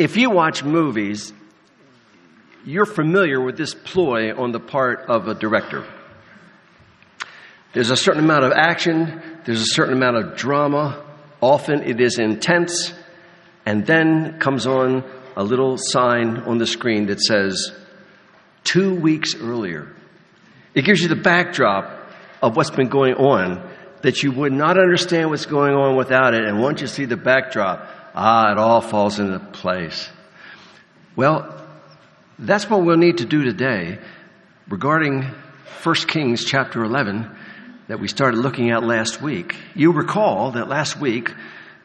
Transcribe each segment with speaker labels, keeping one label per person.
Speaker 1: If you watch movies, you're familiar with this ploy on the part of a director. There's a certain amount of action, there's a certain amount of drama, often it is intense, and then comes on a little sign on the screen that says, two weeks earlier. It gives you the backdrop of what's been going on that you would not understand what's going on without it. And once you see the backdrop, ah, it all falls into place. Well, that's what we'll need to do today regarding 1 Kings chapter 11 that we started looking at last week. You recall that last week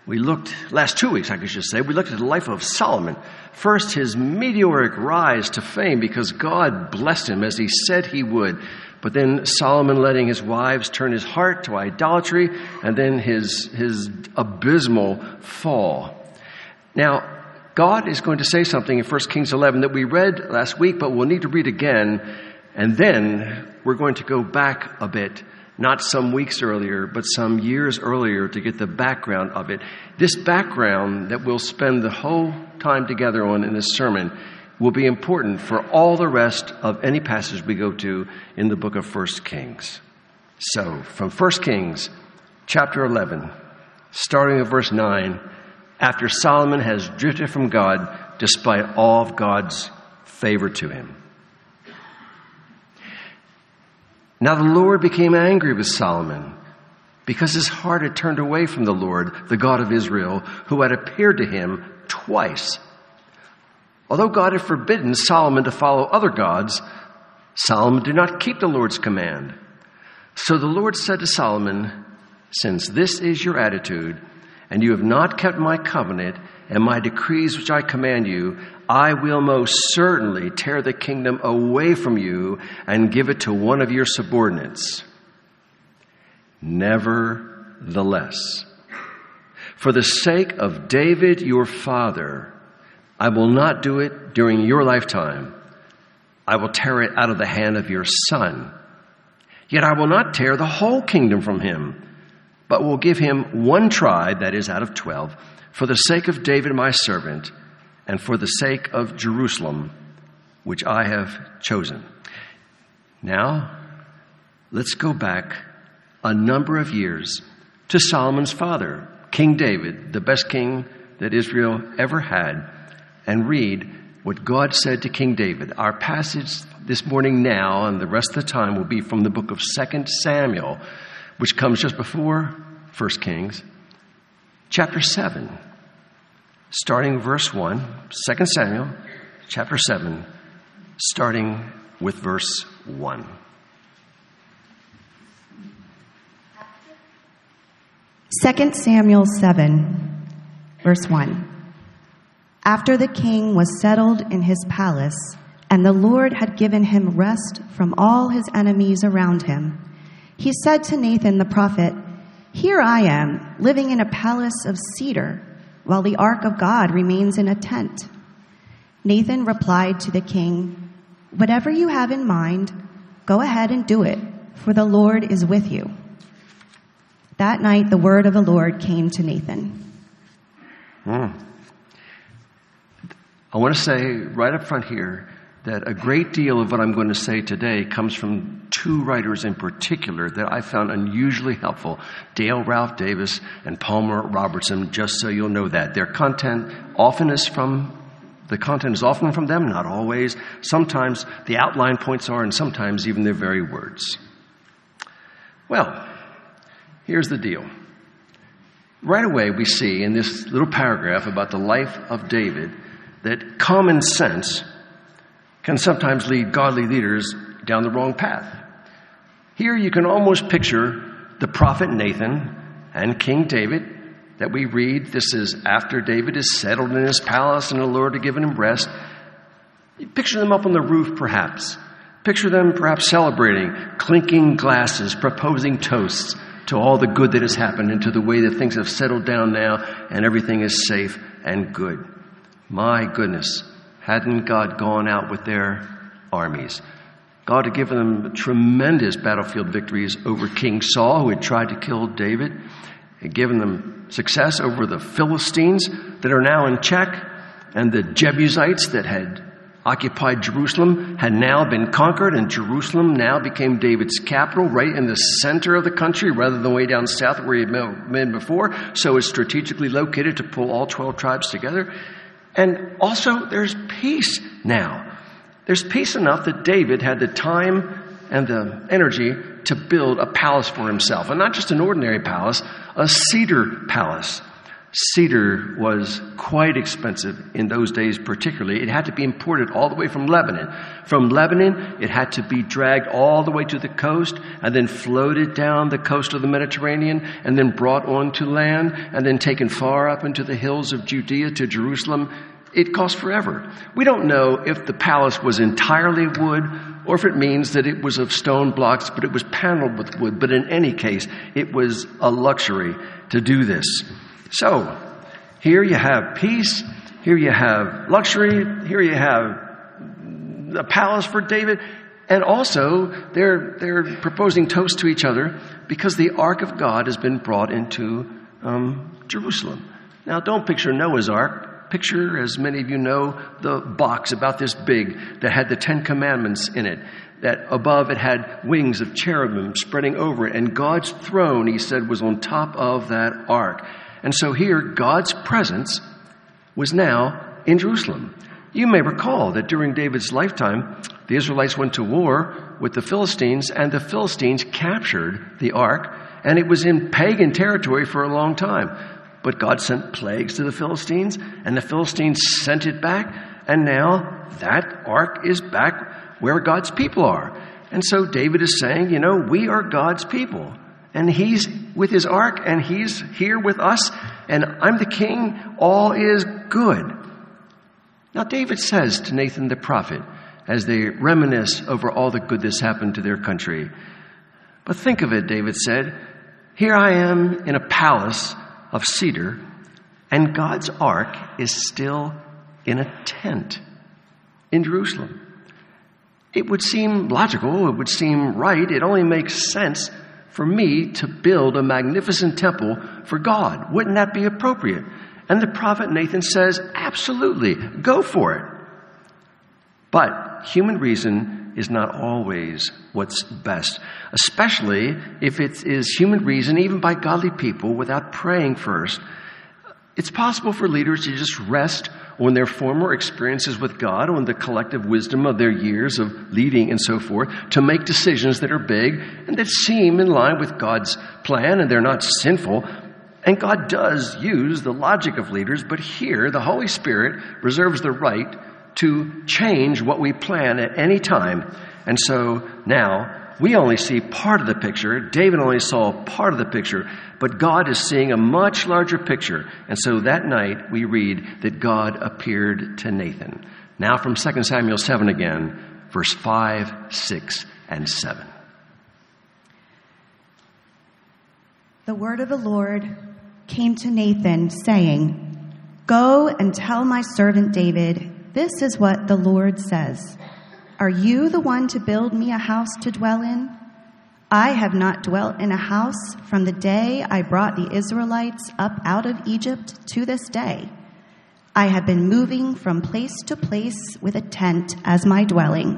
Speaker 1: we looked, last two weeks, I could just say, we looked at the life of Solomon. First, his meteoric rise to fame because God blessed him as he said he would. But then Solomon letting his wives turn his heart to idolatry, and then his, his abysmal fall. Now, God is going to say something in 1 Kings 11 that we read last week, but we'll need to read again. And then we're going to go back a bit not some weeks earlier, but some years earlier to get the background of it. This background that we'll spend the whole time together on in this sermon will be important for all the rest of any passage we go to in the book of 1 Kings. So, from 1 Kings chapter 11, starting at verse 9, after Solomon has drifted from God despite all of God's favor to him. Now the Lord became angry with Solomon because his heart had turned away from the Lord, the God of Israel, who had appeared to him twice. Although God had forbidden Solomon to follow other gods, Solomon did not keep the Lord's command. So the Lord said to Solomon, Since this is your attitude, and you have not kept my covenant and my decrees which I command you, I will most certainly tear the kingdom away from you and give it to one of your subordinates. Nevertheless, for the sake of David your father, I will not do it during your lifetime. I will tear it out of the hand of your son. Yet I will not tear the whole kingdom from him, but will give him one tribe, that is, out of twelve, for the sake of David my servant and for the sake of Jerusalem, which I have chosen. Now, let's go back a number of years to Solomon's father, King David, the best king that Israel ever had, and read what God said to King David. Our passage this morning now and the rest of the time will be from the book of 2 Samuel, which comes just before 1 Kings, chapter 7 starting verse 1, 2 Samuel chapter 7, starting with verse 1.
Speaker 2: Second Samuel 7, verse 1. After the king was settled in his palace, and the Lord had given him rest from all his enemies around him, he said to Nathan the prophet, Here I am, living in a palace of cedar while the ark of God remains in a tent. Nathan replied to the king, Whatever you have in mind, go ahead and do it, for the Lord is with you. That night, the word of the Lord came to Nathan.
Speaker 1: Hmm. I want to say right up front here that a great deal of what I'm going to say today comes from two writers in particular that I found unusually helpful Dale Ralph Davis and Palmer Robertson, just so you'll know that. Their content often is from the content is often from them, not always. Sometimes the outline points are, and sometimes even their very words. Well, here's the deal. Right away, we see in this little paragraph about the life of David that common sense can sometimes lead godly leaders down the wrong path. Here you can almost picture the prophet Nathan and King David that we read. This is after David is settled in his palace and the Lord had given him rest. picture them up on the roof, perhaps. Picture them perhaps celebrating, clinking glasses, proposing toasts to all the good that has happened and to the way that things have settled down now and everything is safe and good. My goodness, hadn't God gone out with their armies? God had given them tremendous battlefield victories over King Saul, who had tried to kill David, had given them success over the Philistines that are now in check. and the Jebusites that had occupied Jerusalem had now been conquered, and Jerusalem now became David's capital, right in the center of the country rather than way down south where he had been before. So it's strategically located to pull all 12 tribes together. And also, there's peace now. There's peace enough that David had the time and the energy to build a palace for himself. And not just an ordinary palace, a cedar palace. Cedar was quite expensive in those days, particularly. It had to be imported all the way from Lebanon. From Lebanon, it had to be dragged all the way to the coast and then floated down the coast of the Mediterranean and then brought onto land and then taken far up into the hills of Judea to Jerusalem. It cost forever. We don't know if the palace was entirely wood or if it means that it was of stone blocks, but it was paneled with wood. But in any case, it was a luxury to do this. So, here you have peace, here you have luxury, here you have a palace for David, and also they're, they're proposing toast to each other because the ark of God has been brought into um, Jerusalem. Now, don't picture Noah's ark. Picture, as many of you know, the box about this big that had the Ten Commandments in it that above it had wings of cherubim spreading over it, and God's throne, he said, was on top of that ark. And so here, God's presence was now in Jerusalem. You may recall that during David's lifetime, the Israelites went to war with the Philistines, and the Philistines captured the ark, and it was in pagan territory for a long time. But God sent plagues to the Philistines, and the Philistines sent it back, and now that ark is back where God's people are. And so David is saying, you know, we are God's people and he's with his ark and he's here with us and I'm the king. All is good. Now, David says to Nathan the prophet as they reminisce over all the good that's happened to their country, but think of it, David said, here I am in a palace of cedar and God's ark is still in a tent in Jerusalem. It would seem logical, it would seem right, it only makes sense for me to build a magnificent temple for God. Wouldn't that be appropriate? And the prophet Nathan says, absolutely, go for it. But human reason is not always what's best, especially if it is human reason, even by godly people, without praying first. It's possible for leaders to just rest on their former experiences with God, on the collective wisdom of their years of leading and so forth, to make decisions that are big and that seem in line with God's plan and they're not sinful. And God does use the logic of leaders, but here the Holy Spirit reserves the right to change what we plan at any time. And so now we only see part of the picture. David only saw part of the picture, but God is seeing a much larger picture. And so that night we read that God appeared to Nathan. Now from 2 Samuel 7 again, verse 5, 6, and 7.
Speaker 2: The word of the Lord came to Nathan, saying, Go and tell my servant David, this is what the Lord says. Are you the one to build me a house to dwell in? I have not dwelt in a house from the day I brought the Israelites up out of Egypt to this day. I have been moving from place to place with a tent as my dwelling.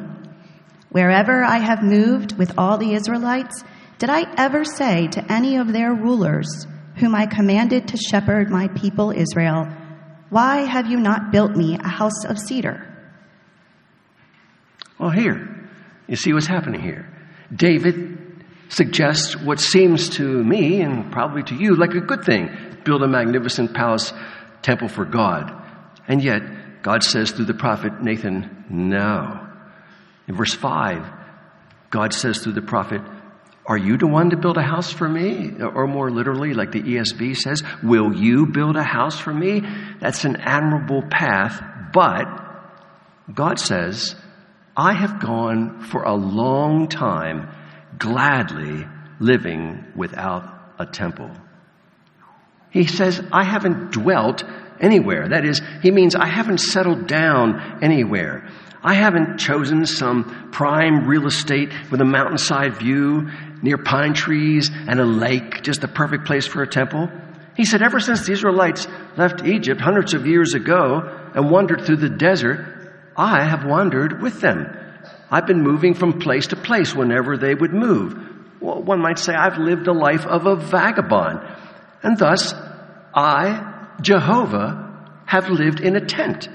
Speaker 2: Wherever I have moved with all the Israelites, did I ever say to any of their rulers, whom I commanded to shepherd my people Israel, Why have you not built me a house of cedar?
Speaker 1: Well, here, you see what's happening here. David suggests what seems to me and probably to you like a good thing build a magnificent palace temple for God. And yet, God says through the prophet Nathan, no. In verse 5, God says through the prophet, Are you the one to build a house for me? Or more literally, like the ESV says, Will you build a house for me? That's an admirable path, but God says, I have gone for a long time gladly living without a temple. He says, I haven't dwelt anywhere. That is, he means I haven't settled down anywhere. I haven't chosen some prime real estate with a mountainside view near pine trees and a lake, just the perfect place for a temple. He said, ever since the Israelites left Egypt hundreds of years ago, and wandered through the desert, I have wandered with them. I've been moving from place to place whenever they would move. Well, one might say I've lived a life of a vagabond. And thus, I, Jehovah, have lived in a tent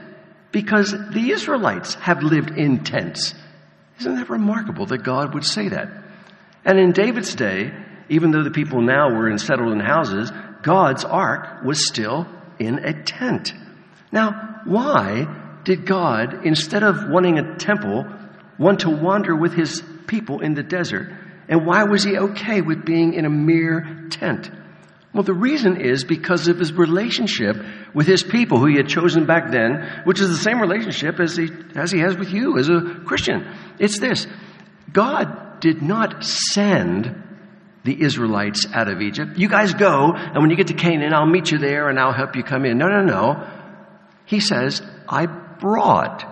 Speaker 1: because the Israelites have lived in tents. Isn't that remarkable that God would say that? And in David's day, even though the people now were in settled in houses, God's ark was still in a tent. Now, why did God, instead of wanting a temple, want to wander with his people in the desert? And why was he okay with being in a mere tent? Well, the reason is because of his relationship with his people who he had chosen back then, which is the same relationship as he, as he has with you as a Christian. It's this. God did not send the Israelites out of Egypt. You guys go, and when you get to Canaan, I'll meet you there and I'll help you come in. No, no, no. He says, I brought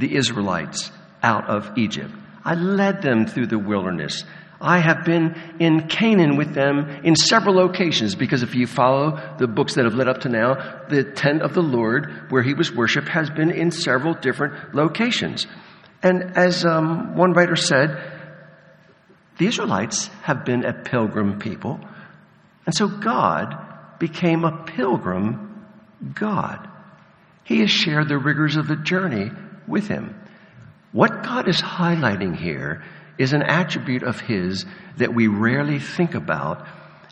Speaker 1: the Israelites out of Egypt. I led them through the wilderness. I have been in Canaan with them in several locations because if you follow the books that have led up to now, the tent of the Lord where he was worshiped has been in several different locations. And as um, one writer said, the Israelites have been a pilgrim people. And so God became a pilgrim God. He has shared the rigors of the journey with him. What God is highlighting here is an attribute of His that we rarely think about,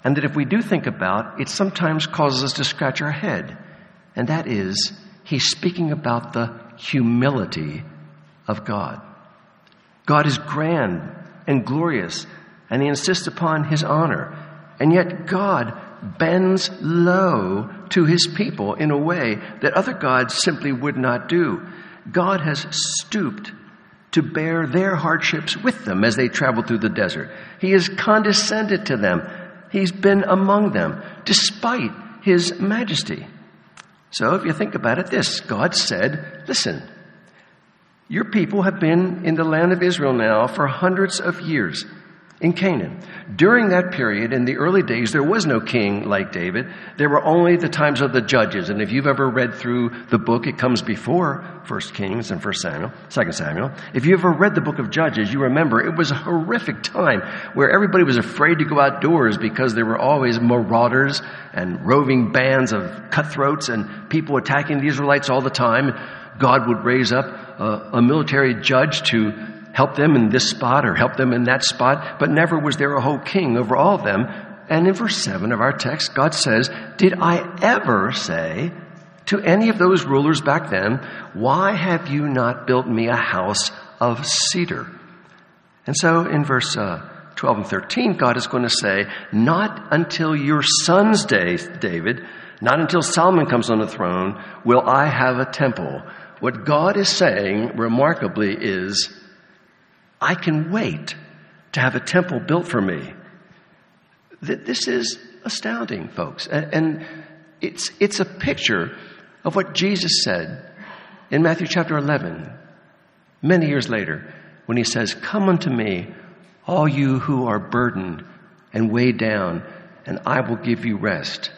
Speaker 1: and that if we do think about, it sometimes causes us to scratch our head. And that is, He's speaking about the humility of God. God is grand and glorious, and He insists upon His honor. And yet, God bends low to His people in a way that other gods simply would not do. God has stooped to bear their hardships with them as they travel through the desert. He has condescended to them. He's been among them despite his majesty. So if you think about it, this God said, listen, your people have been in the land of Israel now for hundreds of years in Canaan. During that period, in the early days, there was no king like David. There were only the times of the judges. And if you've ever read through the book, it comes before First Kings and First Samuel, Second Samuel. If you ever read the book of Judges, you remember it was a horrific time where everybody was afraid to go outdoors because there were always marauders and roving bands of cutthroats and people attacking the Israelites all the time. God would raise up a, a military judge to help them in this spot or help them in that spot, but never was there a whole king over all of them. And in verse 7 of our text, God says, Did I ever say to any of those rulers back then, Why have you not built me a house of cedar? And so in verse uh, 12 and 13, God is going to say, Not until your son's day, David, not until Solomon comes on the throne, will I have a temple. What God is saying, remarkably, is, I can wait to have a temple built for me. This is astounding, folks. And it's, it's a picture of what Jesus said in Matthew chapter 11, many years later, when he says, Come unto me, all you who are burdened and weighed down, and I will give you rest.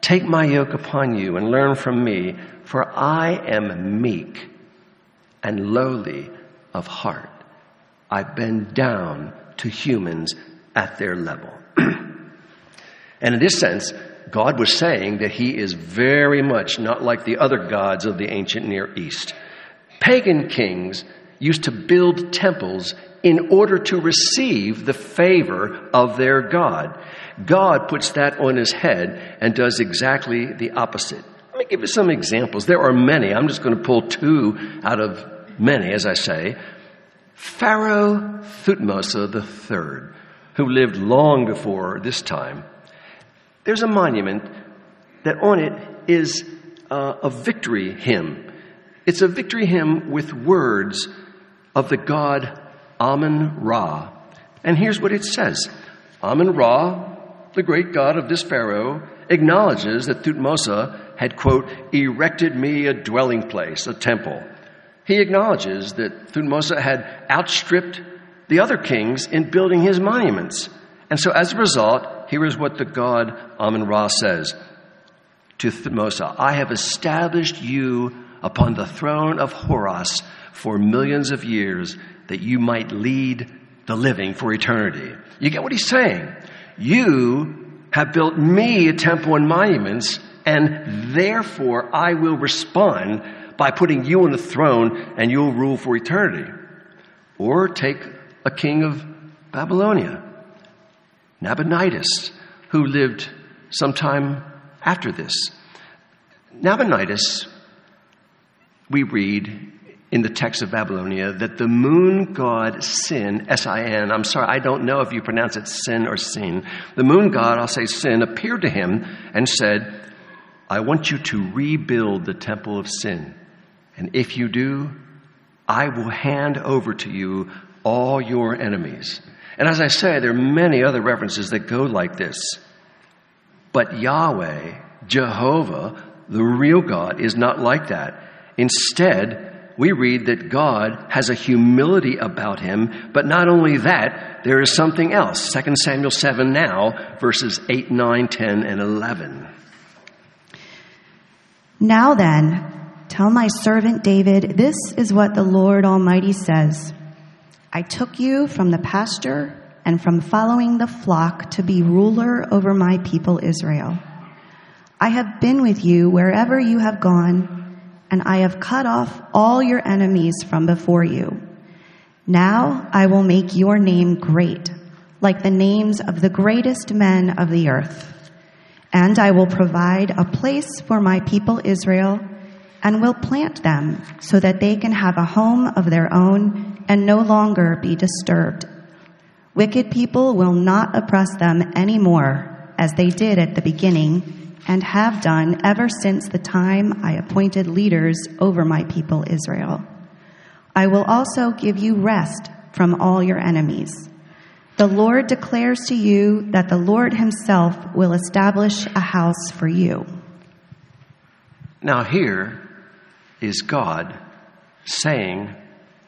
Speaker 1: Take my yoke upon you and learn from me, for I am meek and lowly of heart I bend down to humans at their level. and in this sense, God was saying that he is very much not like the other gods of the ancient Near East. Pagan kings used to build temples in order to receive the favor of their God. God puts that on his head and does exactly the opposite. Let me give you some examples. There are many. I'm just going to pull two out of many, as I say. Pharaoh Thutmose III, who lived long before this time, there's a monument that on it is uh, a victory hymn. It's a victory hymn with words of the god Amun Ra. And here's what it says Amun Ra, the great god of this Pharaoh, acknowledges that Thutmose had, quote, erected me a dwelling place, a temple he acknowledges that Thutmose had outstripped the other kings in building his monuments. And so as a result, here is what the god Amun Ra says to Thutmose I have established you upon the throne of Horus for millions of years that you might lead the living for eternity. You get what he's saying? You have built me a temple and monuments, and therefore I will respond by putting you on the throne and you'll rule for eternity. Or take a king of Babylonia, Nabonidus, who lived sometime after this. Nabonidus, we read in the text of Babylonia that the moon god Sin, S I N, I'm sorry, I don't know if you pronounce it Sin or Sin. The moon god, I'll say Sin, appeared to him and said, I want you to rebuild the temple of Sin. And if you do, I will hand over to you all your enemies. And as I say, there are many other references that go like this. But Yahweh, Jehovah, the real God, is not like that. Instead, we read that God has a humility about him, but not only that, there is something else. 2 Samuel 7 now, verses 8, 9, 10, and 11.
Speaker 2: Now then, tell my servant David, this is what the Lord Almighty says. I took you from the pasture and from following the flock to be ruler over my people Israel. I have been with you wherever you have gone, and I have cut off all your enemies from before you. Now I will make your name great, like the names of the greatest men of the earth. And I will provide a place for my people Israel and will plant them so that they can have a home of their own and no longer be disturbed. Wicked people will not oppress them anymore as they did at the beginning and have done ever since the time I appointed leaders over my people Israel. I will also give you rest from all your enemies. The Lord declares to you that the Lord Himself will establish a house for you.
Speaker 1: Now, here is God saying,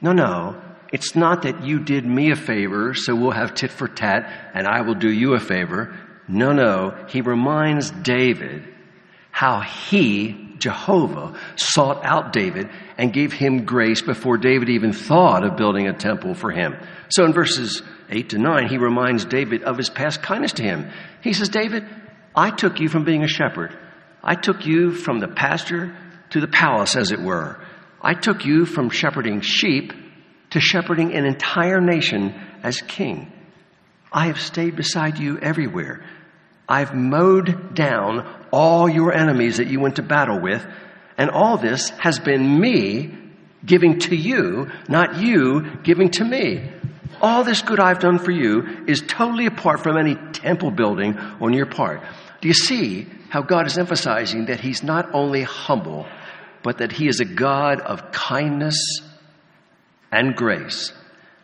Speaker 1: No, no, it's not that you did me a favor, so we'll have tit for tat and I will do you a favor. No, no. He reminds David how he, Jehovah, sought out David and gave him grace before David even thought of building a temple for him. So in verses 8 to 9, he reminds David of his past kindness to him. He says, David, I took you from being a shepherd. I took you from the pasture to the palace, as it were. I took you from shepherding sheep to shepherding an entire nation as king. I have stayed beside you everywhere. I've mowed down all your enemies that you went to battle with, and all this has been me giving to you, not you giving to me. All this good I've done for you is totally apart from any temple building on your part. Do you see how God is emphasizing that He's not only humble, but that He is a God of kindness and grace?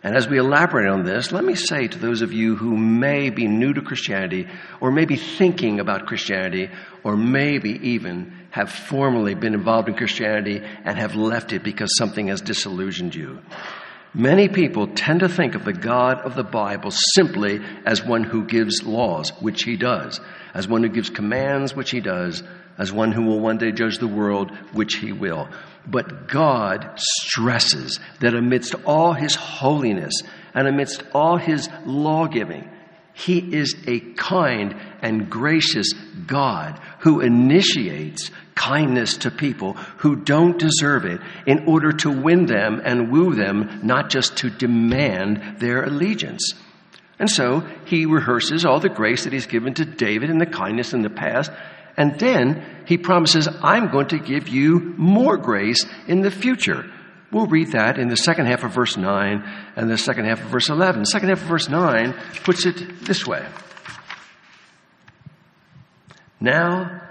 Speaker 1: And as we elaborate on this, let me say to those of you who may be new to Christianity, or maybe thinking about Christianity, or maybe even have formerly been involved in Christianity and have left it because something has disillusioned you. Many people tend to think of the God of the Bible simply as one who gives laws, which he does, as one who gives commands, which he does, as one who will one day judge the world, which he will. But God stresses that amidst all his holiness and amidst all his lawgiving, he is a kind and gracious God who initiates kindness to people who don't deserve it in order to win them and woo them, not just to demand their allegiance. And so he rehearses all the grace that he's given to David and the kindness in the past. And then he promises, I'm going to give you more grace in the future. We'll read that in the second half of verse 9 and the second half of verse 11. The second half of verse 9 puts it this way Now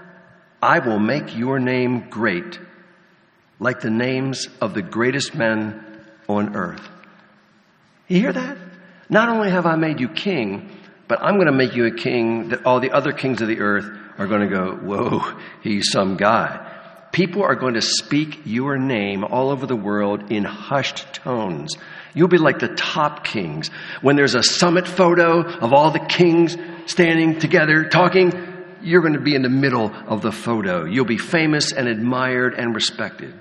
Speaker 1: I will make your name great, like the names of the greatest men on earth. You hear that? Not only have I made you king, but I'm going to make you a king that all the other kings of the earth are going to go, whoa, he's some guy. People are going to speak your name all over the world in hushed tones. You'll be like the top kings. When there's a summit photo of all the kings standing together talking, you're going to be in the middle of the photo. You'll be famous and admired and respected.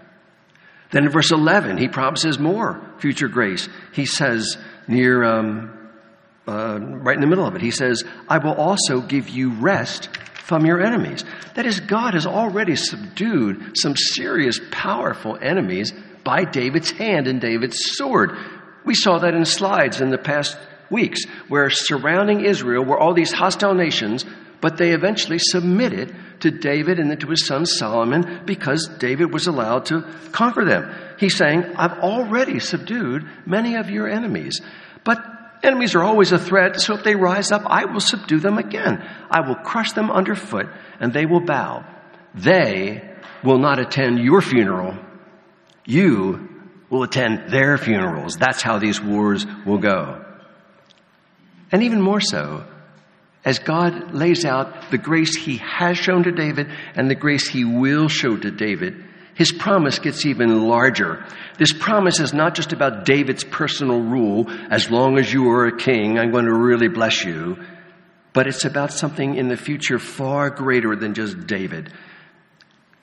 Speaker 1: Then in verse 11, he promises more future grace. He says, near, um, uh, right in the middle of it, he says, I will also give you rest from your enemies. That is, God has already subdued some serious, powerful enemies by David's hand and David's sword. We saw that in slides in the past weeks, where surrounding Israel were all these hostile nations, but they eventually submitted to David and then to his son Solomon because David was allowed to conquer them. He's saying, I've already subdued many of your enemies. But enemies are always a threat, so if they rise up, I will subdue them again. I will crush them underfoot and they will bow. They will not attend your funeral. You will attend their funerals. That's how these wars will go. And even more so, as God lays out the grace he has shown to David and the grace he will show to David, his promise gets even larger. This promise is not just about David's personal rule, as long as you are a king, I'm going to really bless you, but it's about something in the future far greater than just David.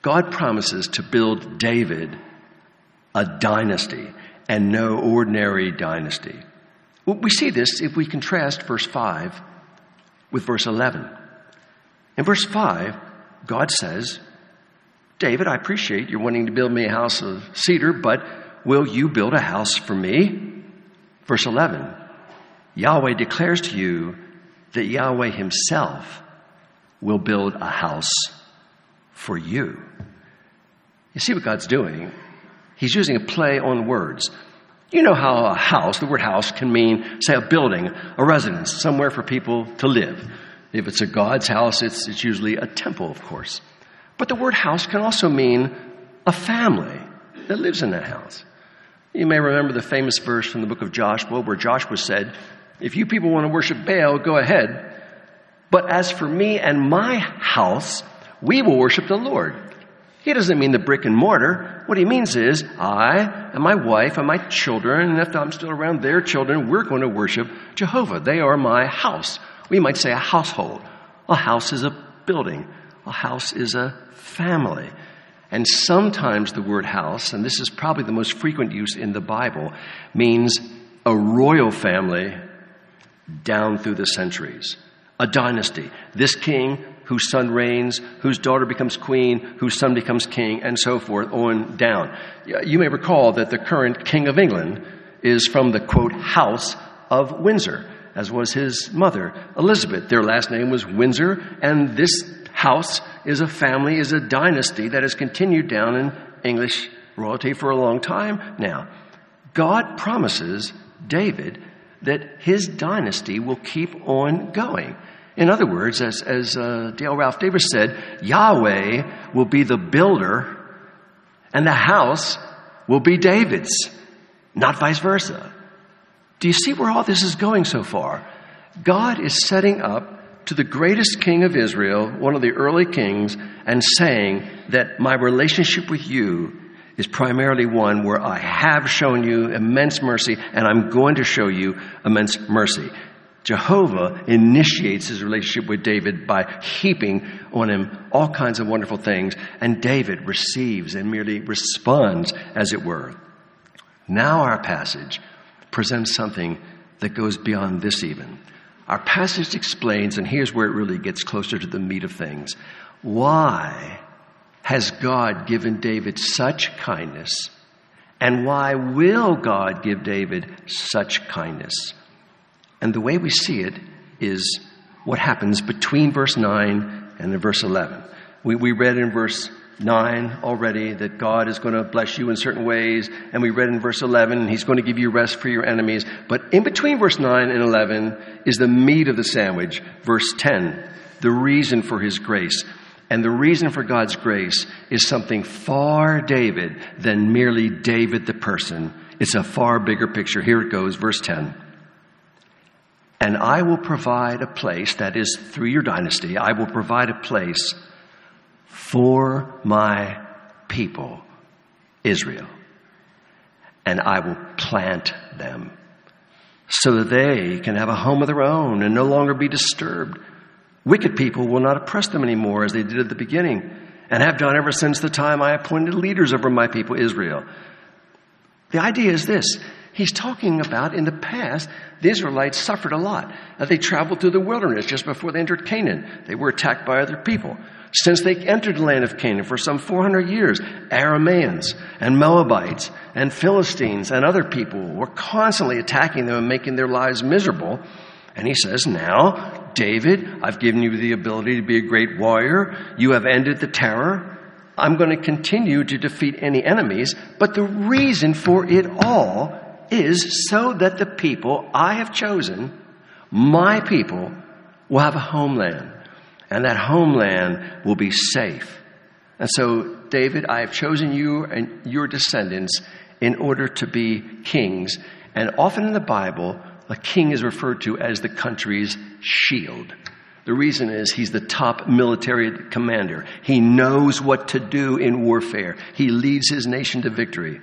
Speaker 1: God promises to build David a dynasty, and no ordinary dynasty. We see this if we contrast verse 5 with verse 11. In verse 5, God says, David, I appreciate you wanting to build me a house of cedar, but will you build a house for me? Verse 11, Yahweh declares to you that Yahweh himself will build a house for you. You see what God's doing? He's using a play on words. You know how a house, the word house, can mean, say, a building, a residence, somewhere for people to live. If it's a God's house, it's, it's usually a temple, of course. But the word house can also mean a family that lives in that house. You may remember the famous verse from the book of Joshua where Joshua said, If you people want to worship Baal, go ahead. But as for me and my house, we will worship the Lord. He doesn't mean the brick and mortar. What he means is, I and my wife and my children, and if I'm still around their children, we're going to worship Jehovah. They are my house. We might say a household. A house is a building. A house is a family. And sometimes the word house, and this is probably the most frequent use in the Bible, means a royal family down through the centuries. A dynasty. This king whose son reigns, whose daughter becomes queen, whose son becomes king, and so forth on down. You may recall that the current King of England is from the quote, house of Windsor, as was his mother, Elizabeth. Their last name was Windsor, and this house is a family, is a dynasty that has continued down in English royalty for a long time now. God promises David that his dynasty will keep on going. In other words, as, as uh, Dale Ralph Davis said, Yahweh will be the builder and the house will be David's, not vice versa. Do you see where all this is going so far? God is setting up to the greatest king of Israel, one of the early kings, and saying that my relationship with you is primarily one where I have shown you immense mercy and I'm going to show you immense mercy. Jehovah initiates his relationship with David by heaping on him all kinds of wonderful things, and David receives and merely responds, as it were. Now, our passage presents something that goes beyond this, even. Our passage explains, and here's where it really gets closer to the meat of things. Why has God given David such kindness? And why will God give David such kindness? And the way we see it is what happens between verse 9 and verse 11. We, we read in verse 9 already that God is going to bless you in certain ways, and we read in verse 11, He's going to give you rest for your enemies. But in between verse 9 and 11 is the meat of the sandwich, verse 10, the reason for His grace. And the reason for God's grace is something far David than merely David the person. It's a far bigger picture. Here it goes, verse 10. And I will provide a place, that is, through your dynasty, I will provide a place for my people, Israel. And I will plant them so that they can have a home of their own and no longer be disturbed. Wicked people will not oppress them anymore as they did at the beginning and have done ever since the time I appointed leaders over my people, Israel. The idea is this. He's talking about in the past, the Israelites suffered a lot. Uh, they traveled through the wilderness just before they entered Canaan. They were attacked by other people. Since they entered the land of Canaan for some 400 years, Arameans and Moabites and Philistines and other people were constantly attacking them and making their lives miserable. And he says, Now, David, I've given you the ability to be a great warrior. You have ended the terror. I'm going to continue to defeat any enemies, but the reason for it all is so that the people I have chosen, my people, will have a homeland, and that homeland will be safe. And so, David, I have chosen you and your descendants in order to be kings. And often in the Bible, a king is referred to as the country's shield. The reason is he's the top military commander. He knows what to do in warfare. He leads his nation to victory.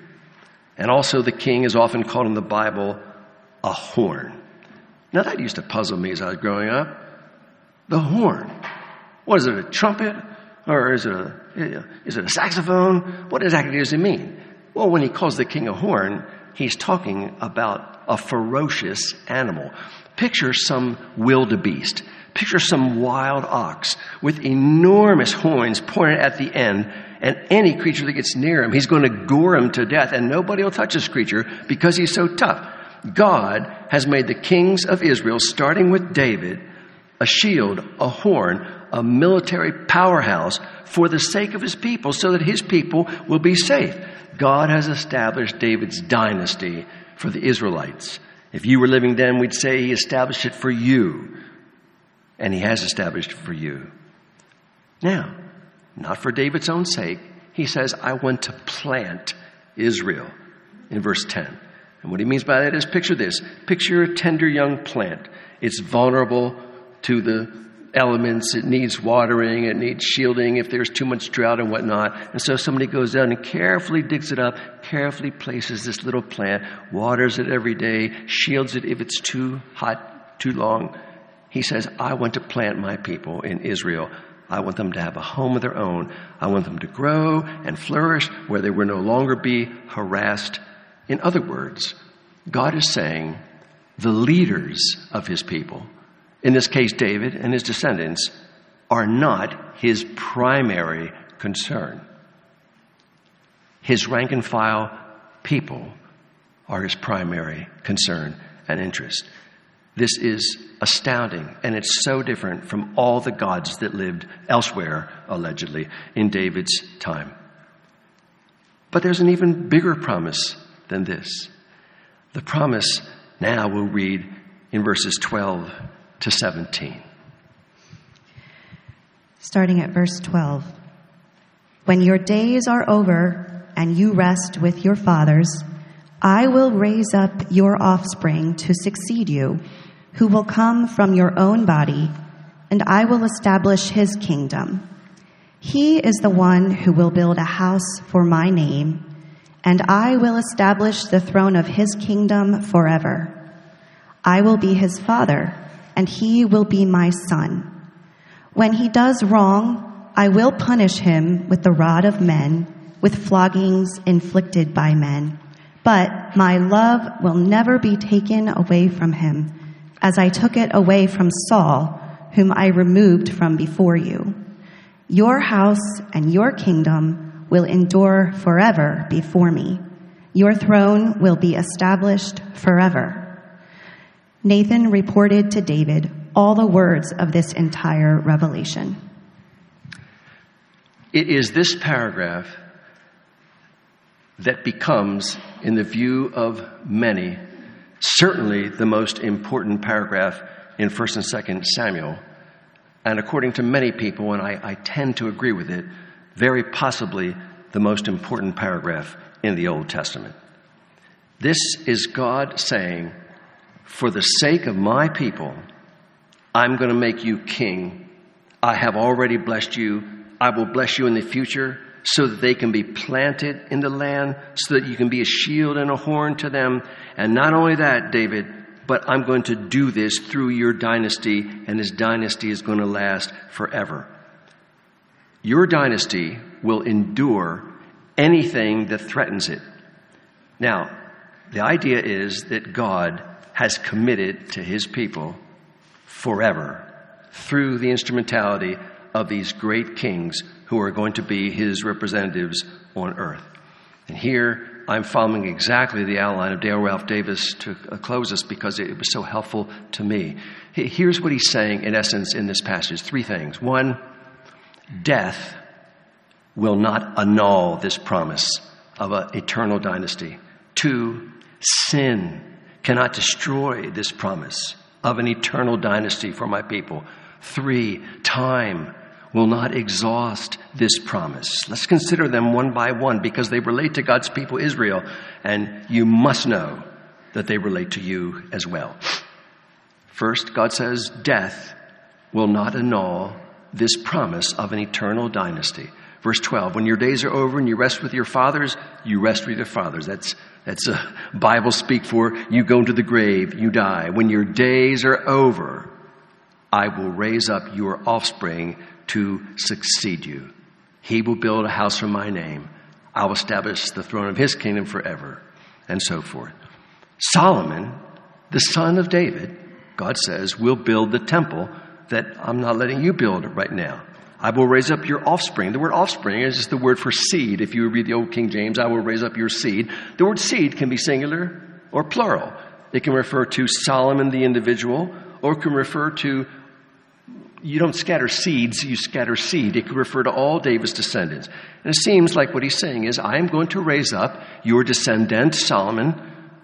Speaker 1: And also, the king is often called in the Bible a horn. Now, that used to puzzle me as I was growing up. The horn. What is it, a trumpet? Or is it a, is it a saxophone? What exactly does it mean? Well, when he calls the king a horn, he's talking about a ferocious animal. Picture some wildebeest. Picture some wild ox with enormous horns pointed at the end, and any creature that gets near him, he's going to gore him to death, and nobody will touch this creature because he's so tough. God has made the kings of Israel, starting with David, a shield, a horn, a military powerhouse for the sake of his people, so that his people will be safe. God has established David's dynasty for the Israelites. If you were living then, we'd say he established it for you and he has established it for you. Now, not for David's own sake, he says, I want to plant Israel in verse 10. And what he means by that is picture this picture a tender young plant. It's vulnerable to the elements, it needs watering, it needs shielding if there's too much drought and whatnot. And so somebody goes out and carefully digs it up, carefully places this little plant, waters it every day, shields it if it's too hot, too long, he says, I want to plant my people in Israel. I want them to have a home of their own. I want them to grow and flourish where they will no longer be harassed. In other words, God is saying the leaders of his people, in this case David and his descendants, are not his primary concern. His rank and file people are his primary concern and interest. This is astounding, and it's so different from all the gods that lived elsewhere, allegedly, in David's time. But there's an even bigger promise than this. The promise now we'll read in verses 12 to 17.
Speaker 2: Starting at verse 12. When your days are over and you rest with your fathers, I will raise up your offspring to succeed you who will come from your own body, and I will establish his kingdom. He is the one who will build a house for my name, and I will establish the throne of his kingdom forever. I will be his father, and he will be my son. When he does wrong, I will punish him with the rod of men, with floggings inflicted by men. But my love will never be taken away from him as I took it away from Saul, whom I removed from before you. Your house and your kingdom will endure forever before me. Your throne will be established forever. Nathan reported to David all the words of this entire revelation.
Speaker 1: It is this paragraph that becomes, in the view of many, certainly the most important paragraph in 1st and 2nd Samuel. And according to many people, and I, I tend to agree with it, very possibly the most important paragraph in the Old Testament. This is God saying, For the sake of my people, I'm going to make you king. I have already blessed you. I will bless you in the future so that they can be planted in the land, so that you can be a shield and a horn to them. And not only that, David, but I'm going to do this through your dynasty, and his dynasty is going to last forever. Your dynasty will endure anything that threatens it. Now, the idea is that God has committed to his people forever through the instrumentality of these great kings who are going to be his representatives on earth. And here I'm following exactly the outline of Dale Ralph Davis to close us because it was so helpful to me. Here's what he's saying in essence in this passage three things. One, death will not annul this promise of an eternal dynasty. Two, sin cannot destroy this promise of an eternal dynasty for my people. Three, time will not exhaust this promise. Let's consider them one by one because they relate to God's people, Israel, and you must know that they relate to you as well. First, God says, Death will not annul this promise of an eternal dynasty. Verse 12, when your days are over and you rest with your fathers, you rest with your fathers. That's, that's a Bible speak for you go into the grave, you die. When your days are over, I will raise up your offspring to succeed you. He will build a house for my name. I will establish the throne of his kingdom forever, and so forth. Solomon, the son of David, God says, will build the temple that I'm not letting you build right now. I will raise up your offspring. The word offspring is just the word for seed. If you read the old King James, I will raise up your seed. The word seed can be singular or plural. It can refer to Solomon the individual, or it can refer to you don't scatter seeds, you scatter seed. It could refer to all David's descendants. And it seems like what he's saying is, I am going to raise up your descendant, Solomon,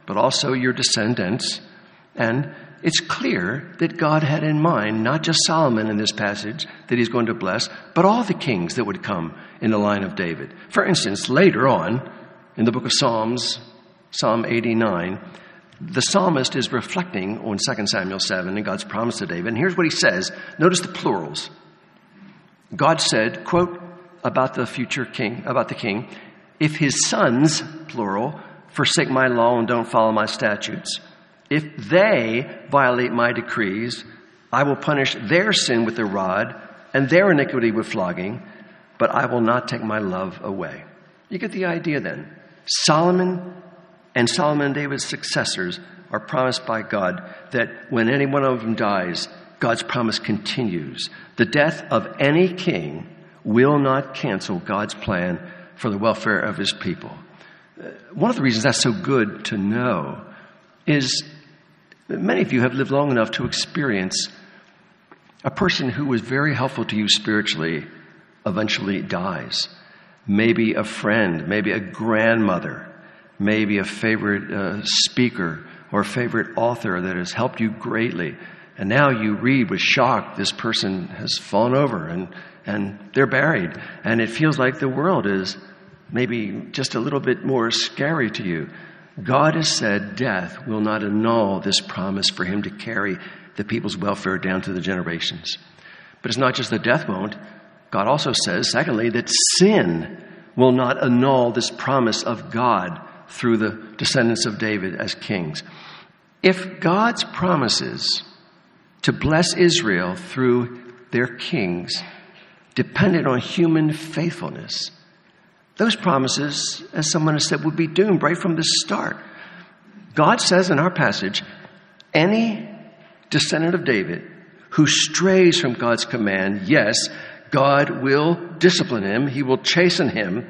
Speaker 1: but also your descendants. And it's clear that God had in mind not just Solomon in this passage that he's going to bless, but all the kings that would come in the line of David. For instance, later on in the book of Psalms, Psalm 89, the psalmist is reflecting on 2 Samuel 7 and God's promise to David. And here's what he says. Notice the plurals. God said, quote, about the future king, about the king, if his sons, plural, forsake my law and don't follow my statutes, if they violate my decrees, I will punish their sin with the rod and their iniquity with flogging, but I will not take my love away. You get the idea then. Solomon and Solomon and David's successors are promised by God that when any one of them dies, God's promise continues. The death of any king will not cancel God's plan for the welfare of his people. Uh, one of the reasons that's so good to know is many of you have lived long enough to experience a person who was very helpful to you spiritually eventually dies. Maybe a friend, maybe a grandmother, maybe a favorite uh, speaker or favorite author that has helped you greatly. And now you read with shock, this person has fallen over and, and they're buried. And it feels like the world is maybe just a little bit more scary to you. God has said death will not annul this promise for him to carry the people's welfare down to the generations. But it's not just that death won't. God also says, secondly, that sin will not annul this promise of God through the descendants of David as kings. If God's promises to bless Israel through their kings depended on human faithfulness, those promises, as someone has said, would be doomed right from the start. God says in our passage, any descendant of David who strays from God's command, yes, God will discipline him, he will chasten him,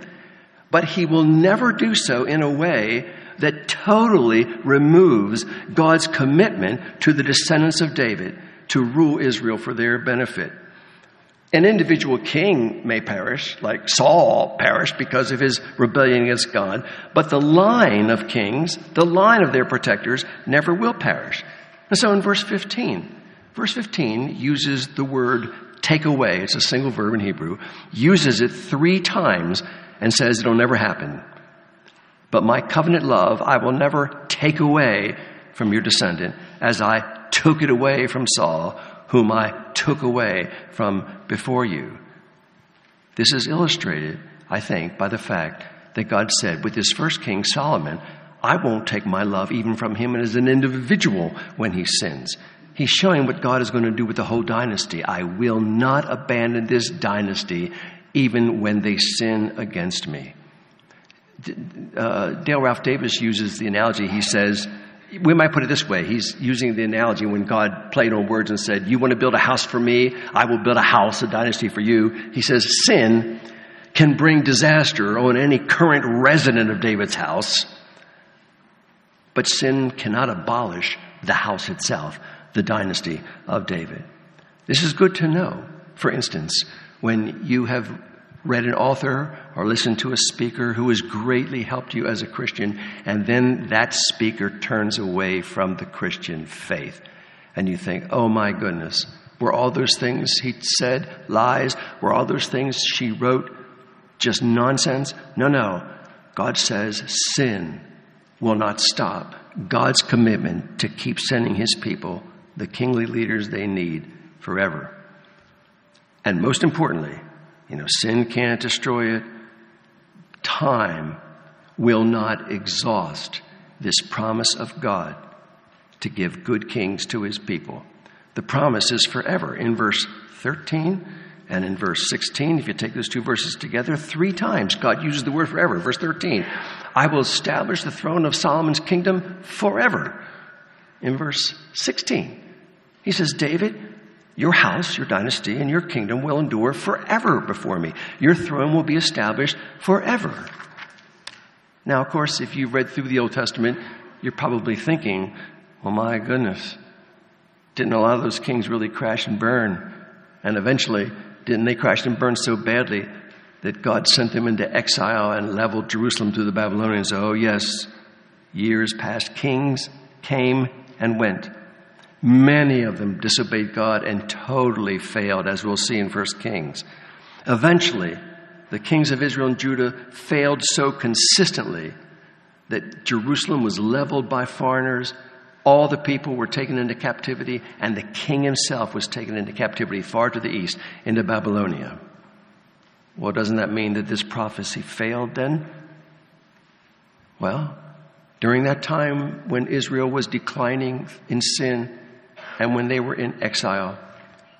Speaker 1: but he will never do so in a way that totally removes God's commitment to the descendants of David to rule Israel for their benefit. An individual king may perish, like Saul perished because of his rebellion against God, but the line of kings, the line of their protectors, never will perish. And so in verse 15, verse 15 uses the word take away, it's a single verb in Hebrew, uses it three times and says it'll never happen. But my covenant love I will never take away from your descendant as I took it away from Saul, whom I took away from before you. This is illustrated, I think, by the fact that God said with his first king, Solomon, I won't take my love even from him as an individual when he sins. He's showing what God is going to do with the whole dynasty. I will not abandon this dynasty even when they sin against me. uh, Dale Ralph Davis uses the analogy. He says, we might put it this way. He's using the analogy when God played on words and said, You want to build a house for me? I will build a house, a dynasty for you. He says, Sin can bring disaster on any current resident of David's house, but sin cannot abolish the house itself, the dynasty of David. This is good to know. For instance, when you have read an author or listened to a speaker who has greatly helped you as a Christian, and then that speaker turns away from the Christian faith, and you think, oh my goodness, were all those things he said lies? Were all those things she wrote just nonsense? No, no. God says sin will not stop. God's commitment to keep sending his people the kingly leaders they need forever. And most importantly, you know, sin can't destroy it. Time will not exhaust this promise of God to give good kings to his people. The promise is forever. In verse 13, and in verse 16, if you take those two verses together, three times God uses the word forever. Verse 13, I will establish the throne of Solomon's kingdom forever. In verse 16, he says, David, your house, your dynasty, and your kingdom will endure forever before me. Your throne will be established forever. Now, of course, if you've read through the Old Testament, you're probably thinking, well, my goodness, didn't a lot of those kings really crash and burn? And eventually, didn't they crash and burn so badly that God sent them into exile and leveled Jerusalem to the Babylonians? Oh, yes, years passed. Kings came and went. Many of them disobeyed God and totally failed, as we'll see in 1 Kings. Eventually, the kings of Israel and Judah failed so consistently that Jerusalem was leveled by foreigners all the people were taken into captivity, and the king himself was taken into captivity far to the east, into Babylonia. Well, doesn't that mean that this prophecy failed then? Well, during that time when Israel was declining in sin and when they were in exile,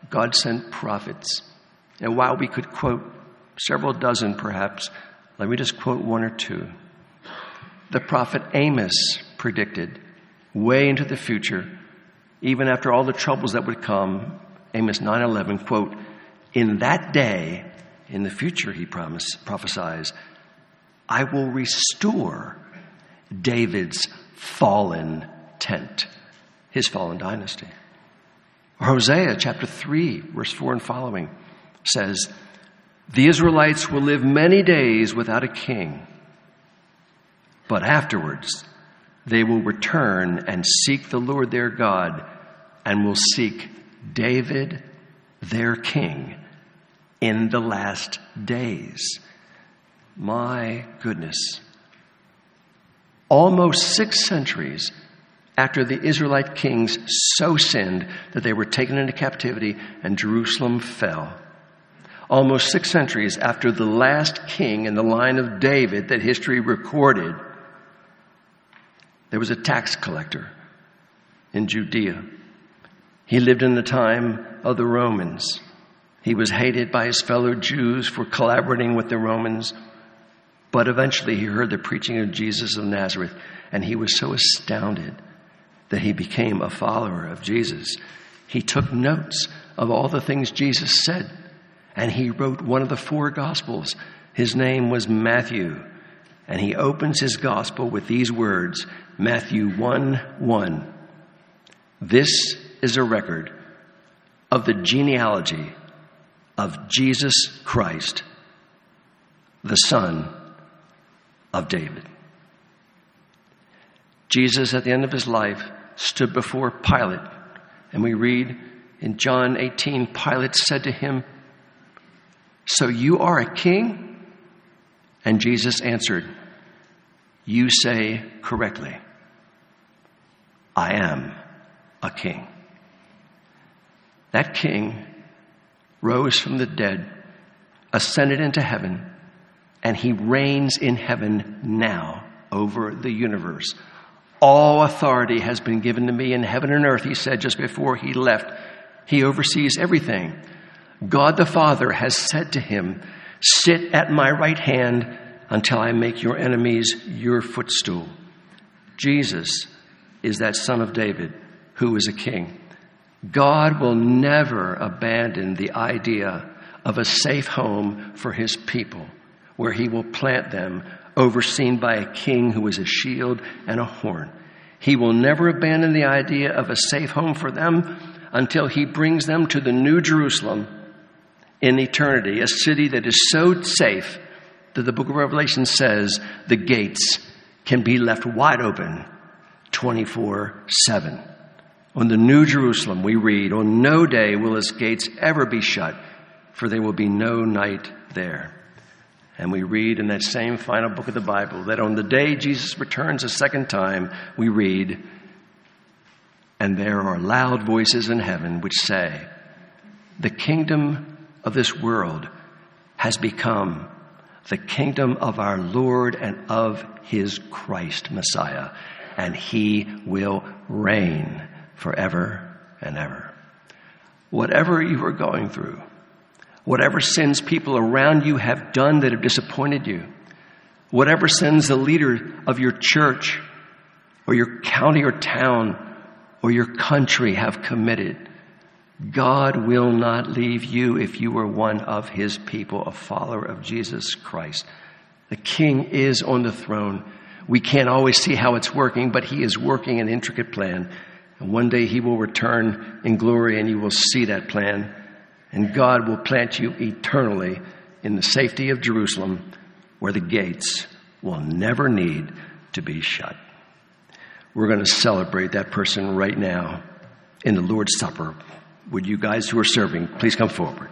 Speaker 1: God sent prophets. And while we could quote several dozen perhaps, let me just quote one or two. The prophet Amos predicted way into the future, even after all the troubles that would come. Amos 9:11 quote, "In that day, in the future he promise, prophesies, I will restore David's fallen tent, his fallen dynasty." Hosea chapter 3, verse 4 and following says, The Israelites will live many days without a king, but afterwards they will return and seek the Lord their God and will seek David, their king, in the last days. My goodness. Almost six centuries after the Israelite kings so sinned that they were taken into captivity and Jerusalem fell. Almost six centuries after the last king in the line of David that history recorded there was a tax collector in Judea. He lived in the time of the Romans. He was hated by his fellow Jews for collaborating with the Romans. But eventually he heard the preaching of Jesus of Nazareth, and he was so astounded that he became a follower of Jesus. He took notes of all the things Jesus said, and he wrote one of the four Gospels. His name was Matthew, and he opens his Gospel with these words Matthew 1 1. This is a record of the genealogy of Jesus Christ, the Son of David. Jesus, at the end of his life, stood before Pilate, and we read in John 18 Pilate said to him, So you are a king? And Jesus answered, You say correctly. I am a king. That king rose from the dead, ascended into heaven, and he reigns in heaven now over the universe. All authority has been given to me in heaven and earth, he said just before he left. He oversees everything. God the Father has said to him, Sit at my right hand until I make your enemies your footstool. Jesus is that son of David who is a king. God will never abandon the idea of a safe home for his people where he will plant them, overseen by a king who is a shield and a horn. He will never abandon the idea of a safe home for them until he brings them to the new Jerusalem in eternity, a city that is so safe that the book of Revelation says the gates can be left wide open 24 7. On the New Jerusalem, we read, On no day will its gates ever be shut, for there will be no night there. And we read in that same final book of the Bible that on the day Jesus returns a second time, we read, And there are loud voices in heaven which say, The kingdom of this world has become the kingdom of our Lord and of his Christ, Messiah, and he will reign forever and ever. Whatever you are going through, whatever sins people around you have done that have disappointed you, whatever sins the leader of your church or your county or town or your country have committed, God will not leave you if you are one of his people, a follower of Jesus Christ. The king is on the throne. We can't always see how it's working, but he is working an intricate plan and one day he will return in glory and you will see that plan. And God will plant you eternally in the safety of Jerusalem where the gates will never need to be shut. We're going to celebrate that person right now in the Lord's Supper. Would you guys who are serving please come forward?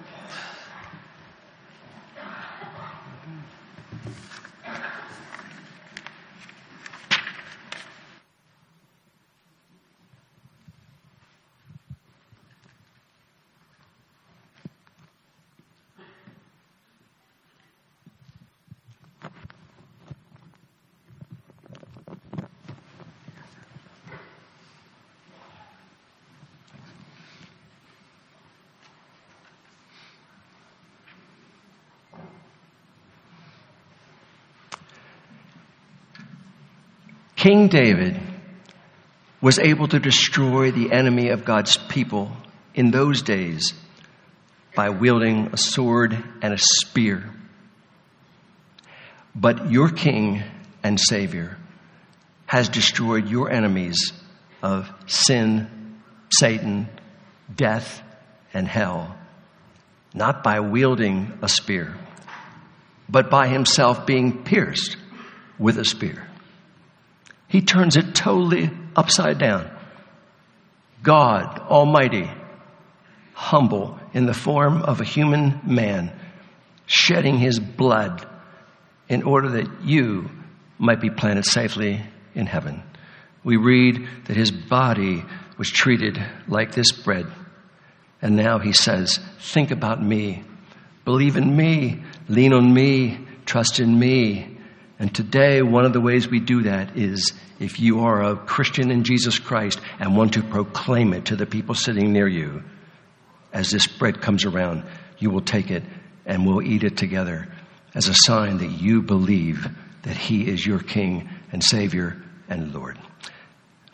Speaker 1: King David was able to destroy the enemy of God's people in those days by wielding a sword and a spear. But your King and Savior has destroyed your enemies of sin, Satan, death, and hell, not by wielding a spear, but by himself being pierced with a spear. He turns it totally upside down. God Almighty, humble in the form of a human man, shedding his blood in order that you might be planted safely in heaven. We read that his body was treated like this bread. And now he says, Think about me, believe in me, lean on me, trust in me, and today, one of the ways we do that is if you are a Christian in Jesus Christ and want to proclaim it to the people sitting near you, as this bread comes around, you will take it and we'll eat it together as a sign that you believe that He is your King and Savior and Lord.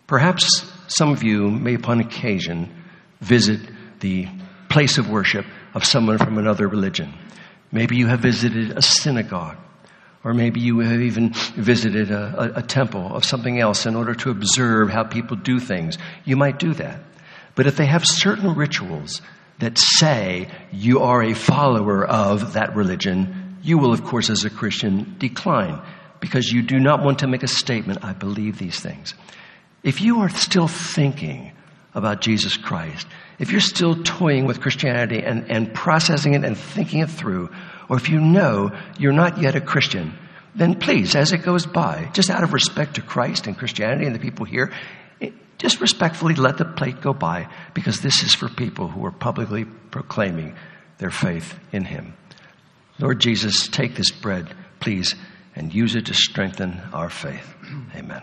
Speaker 1: Perhaps some of you may, upon occasion, visit the place of worship of someone from another religion. Maybe you have visited a synagogue or maybe you have even visited a, a, a, temple of something else in order to observe how people do things. You might do that. But if they have certain rituals that say you are a follower of that religion, you will, of course, as a Christian, decline because you do not want to make a statement, I believe these things. If you are still thinking about Jesus Christ, if you're still toying with Christianity and, and processing it and thinking it through, or if you know you're not yet a Christian, then please, as it goes by, just out of respect to Christ and Christianity and the people here, eh, just respectfully let the plate go by because this is for people who are publicly proclaiming their faith in Him. Lord Jesus, take this bread, please, and use it to strengthen our faith. Amen.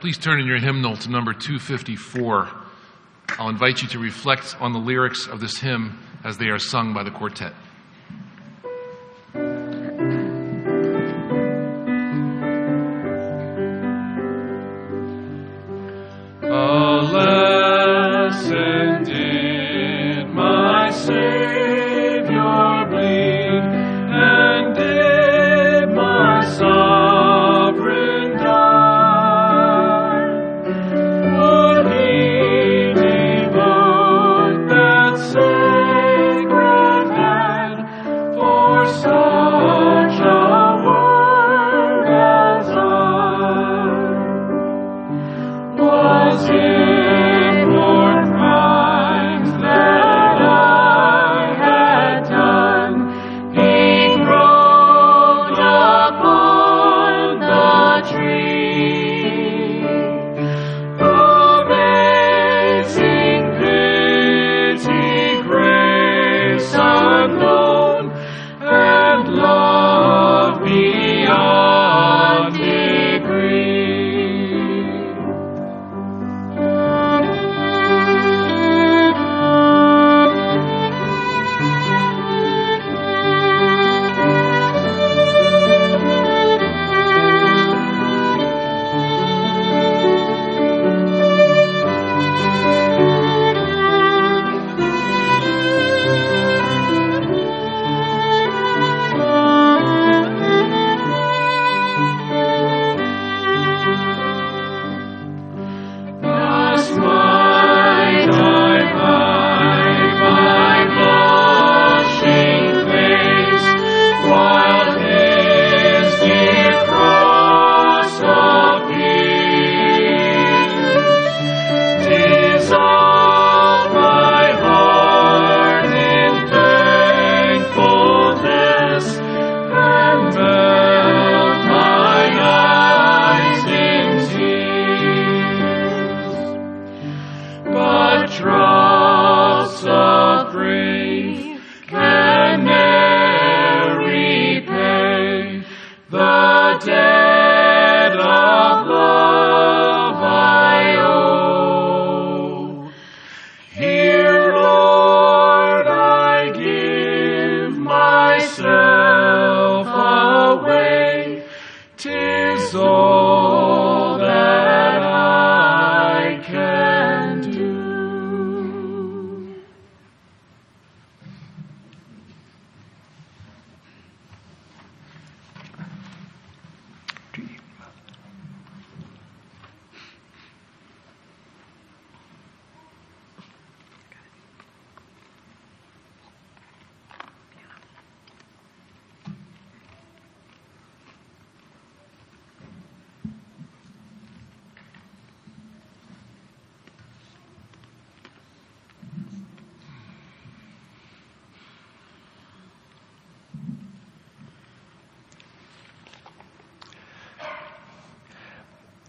Speaker 3: Please turn in your hymnal to number 254. I'll invite you to reflect on the lyrics of this hymn as they are sung by the quartet.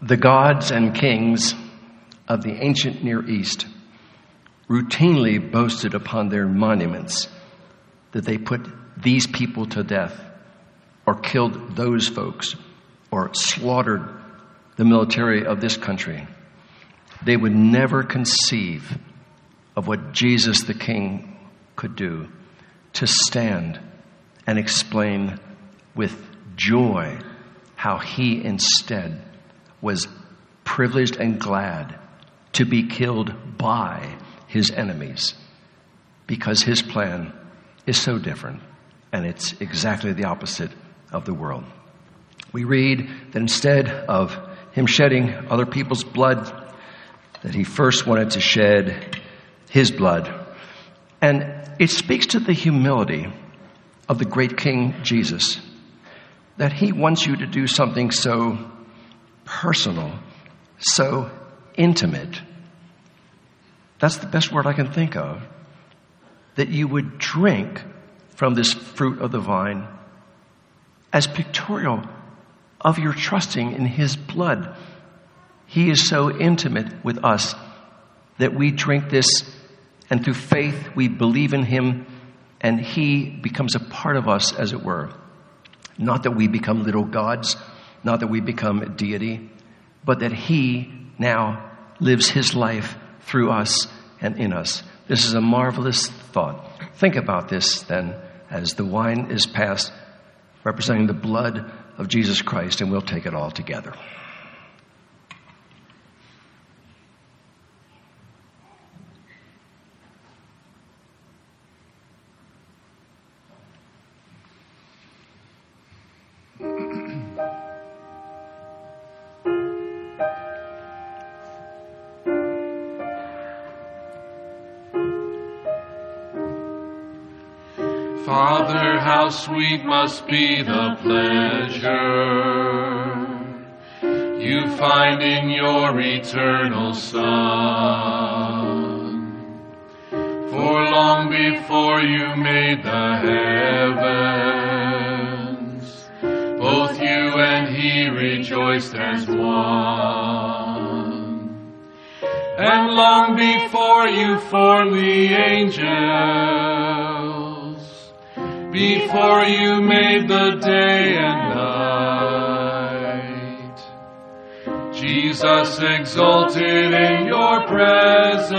Speaker 1: The gods and kings of the ancient Near East routinely boasted upon their monuments that they put these people to death or killed those folks or slaughtered the military of this country. They would never conceive of what Jesus the King could do to stand and explain with joy how he instead was privileged and glad to be killed by his enemies because his plan is so different and it's exactly the opposite of the world. We read that instead of him shedding other people's blood, that he first wanted to shed his blood. And it speaks to the humility of the great King Jesus that he wants you to do something so personal, so intimate. That's the best word I can think of. That you would drink from this fruit of the vine as pictorial of your trusting in his blood. He is so intimate with us that we drink this, and through faith we believe in him, and he becomes a part of us, as it were. Not that we become little gods, not that we become a deity, but that he now lives his life through us and in us. This is a marvelous thought. Think about this then as the wine is passed, representing the blood of Jesus Christ, and we'll take it all together.
Speaker 4: Sweet must be the pleasure you find in your eternal Son. For long before you made the heavens, both you and He rejoiced as one. And long before you formed the angels, before you made the day and night. Jesus exalted in your presence,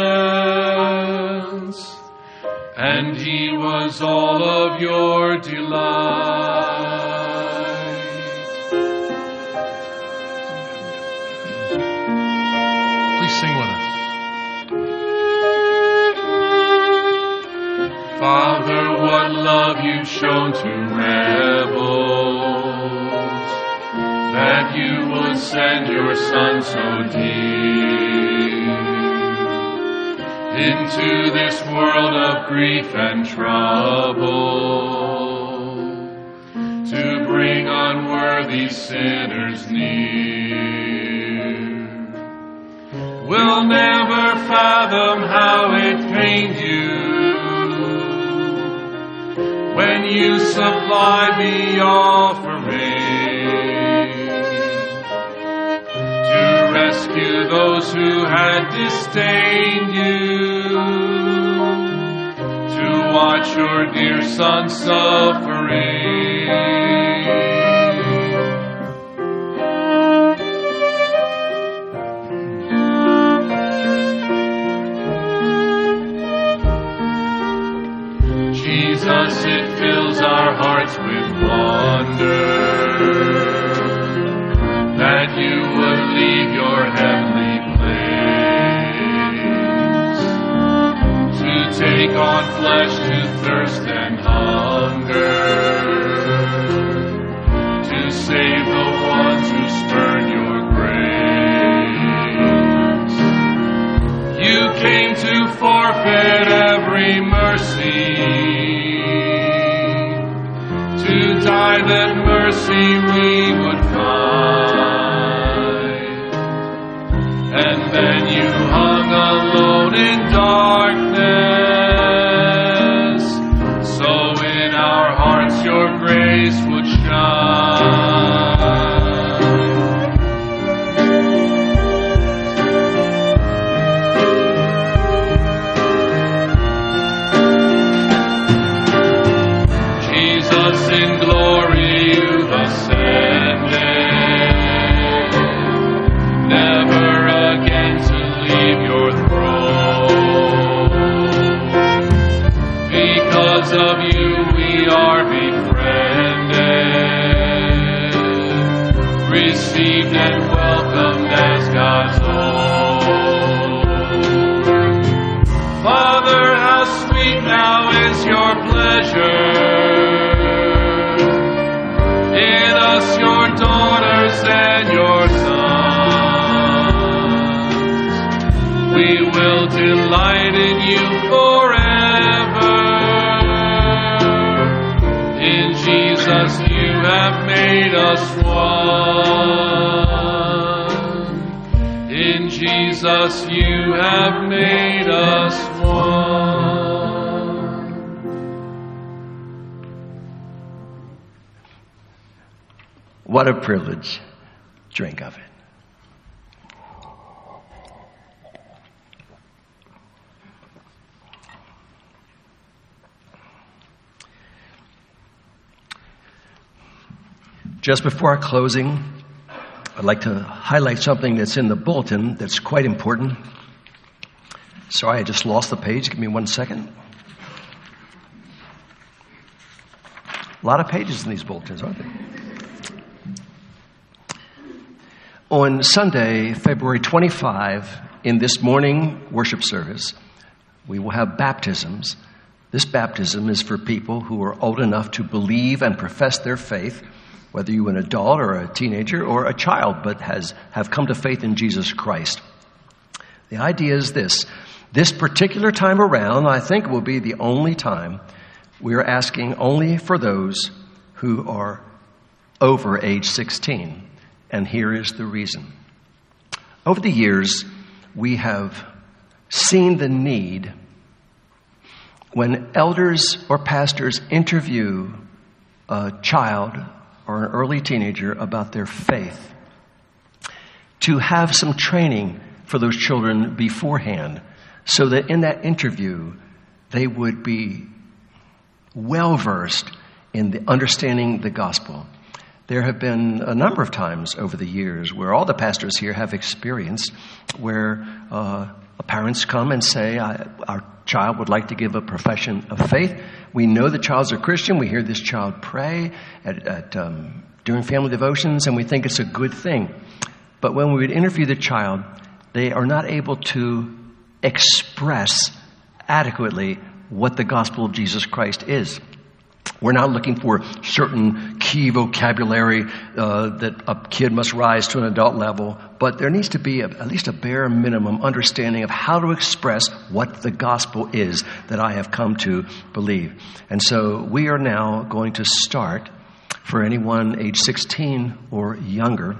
Speaker 4: and he was all of your delight. What love you've shown to rebels, that you would send your Son so deep into this world of grief and trouble, to bring unworthy sinners near. We'll never fathom how supplied the offering to rescue those who had disdained you, to watch your dear son suffering. Have made us one.
Speaker 1: What a privilege. Drink of it. Just before our closing, I'd like to highlight something that's in the bulletin that's quite important. Sorry, I just lost the page. Give me one second. A lot of pages in these bulletins, aren't there? On Sunday, February 25, in this morning worship service, we will have baptisms. This baptism is for people who are old enough to believe and profess their faith, whether you're an adult or a teenager or a child, but has, have come to faith in Jesus Christ. The idea is this this particular time around, I think, will be the only time we are asking only for those who are over age 16. And here is the reason. Over the years, we have seen the need when elders or pastors interview a child or an early teenager about their faith to have some training for those children beforehand so that in that interview they would be well versed in the understanding the gospel. There have been a number of times over the years where all the pastors here have experienced where uh, parents come and say, Our child would like to give a profession of faith. We know the child's a Christian. We hear this child pray at, at, um, during family devotions, and we think it's a good thing. But when we would interview the child, they are not able to express adequately what the gospel of Jesus Christ is. We're not looking for certain key vocabulary uh, that a kid must rise to an adult level, but there needs to be a, at least a bare minimum understanding of how to express what the gospel is that I have come to believe. And so we are now going to start for anyone age 16 or younger.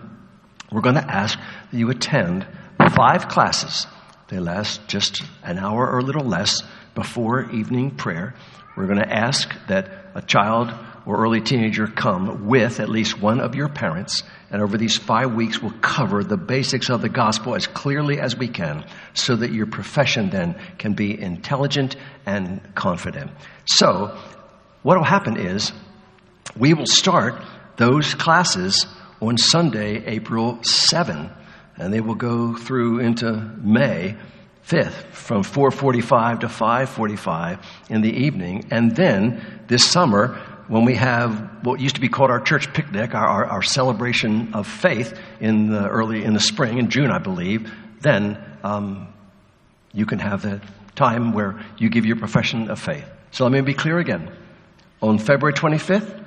Speaker 1: We're going to ask that you attend five classes. They last just an hour or a little less before evening prayer. We're going to ask that a child or early teenager come with at least one of your parents, and over these five weeks, we'll cover the basics of the gospel as clearly as we can so that your profession then can be intelligent and confident. So, what will happen is we will start those classes on Sunday, April 7, and they will go through into May 5th from 4:45 to 5:45 in the evening and then this summer when we have what used to be called our church picnic, our, our, our celebration of faith in the early in the spring, in June, I believe, then um, you can have the time where you give your profession of faith. So let me be clear again. On February 25th,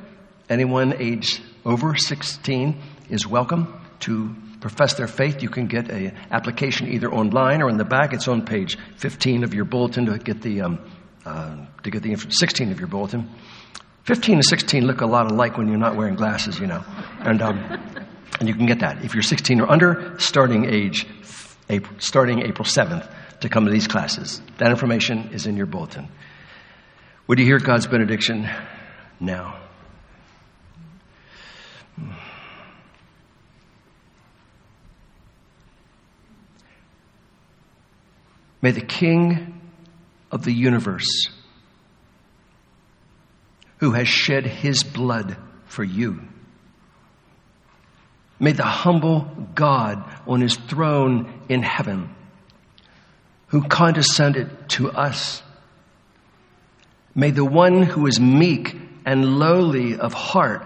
Speaker 1: anyone aged over 16 is welcome to profess their faith. You can get an application either online or in the back. It's on page 15 of your bulletin to get the um, uh, to get the 16 of your bulletin. 15 and 16 look a lot alike when you're not wearing glasses, you know, and um, and you can get that if you're 16 or under, starting age April, starting April 7th to come to these classes. That information is in your bulletin. Would you hear God's benediction now? May the King of the universe, who has shed his blood for you, may the humble God on his throne in heaven, who condescended to us, may the one who is meek and lowly of heart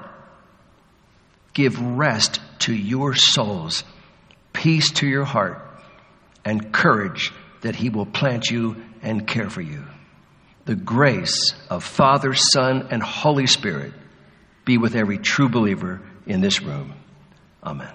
Speaker 1: give rest to your souls, peace to your heart, and courage that He will plant you and care for you. The grace of Father, Son, and Holy Spirit be with every true believer in this room. Amen.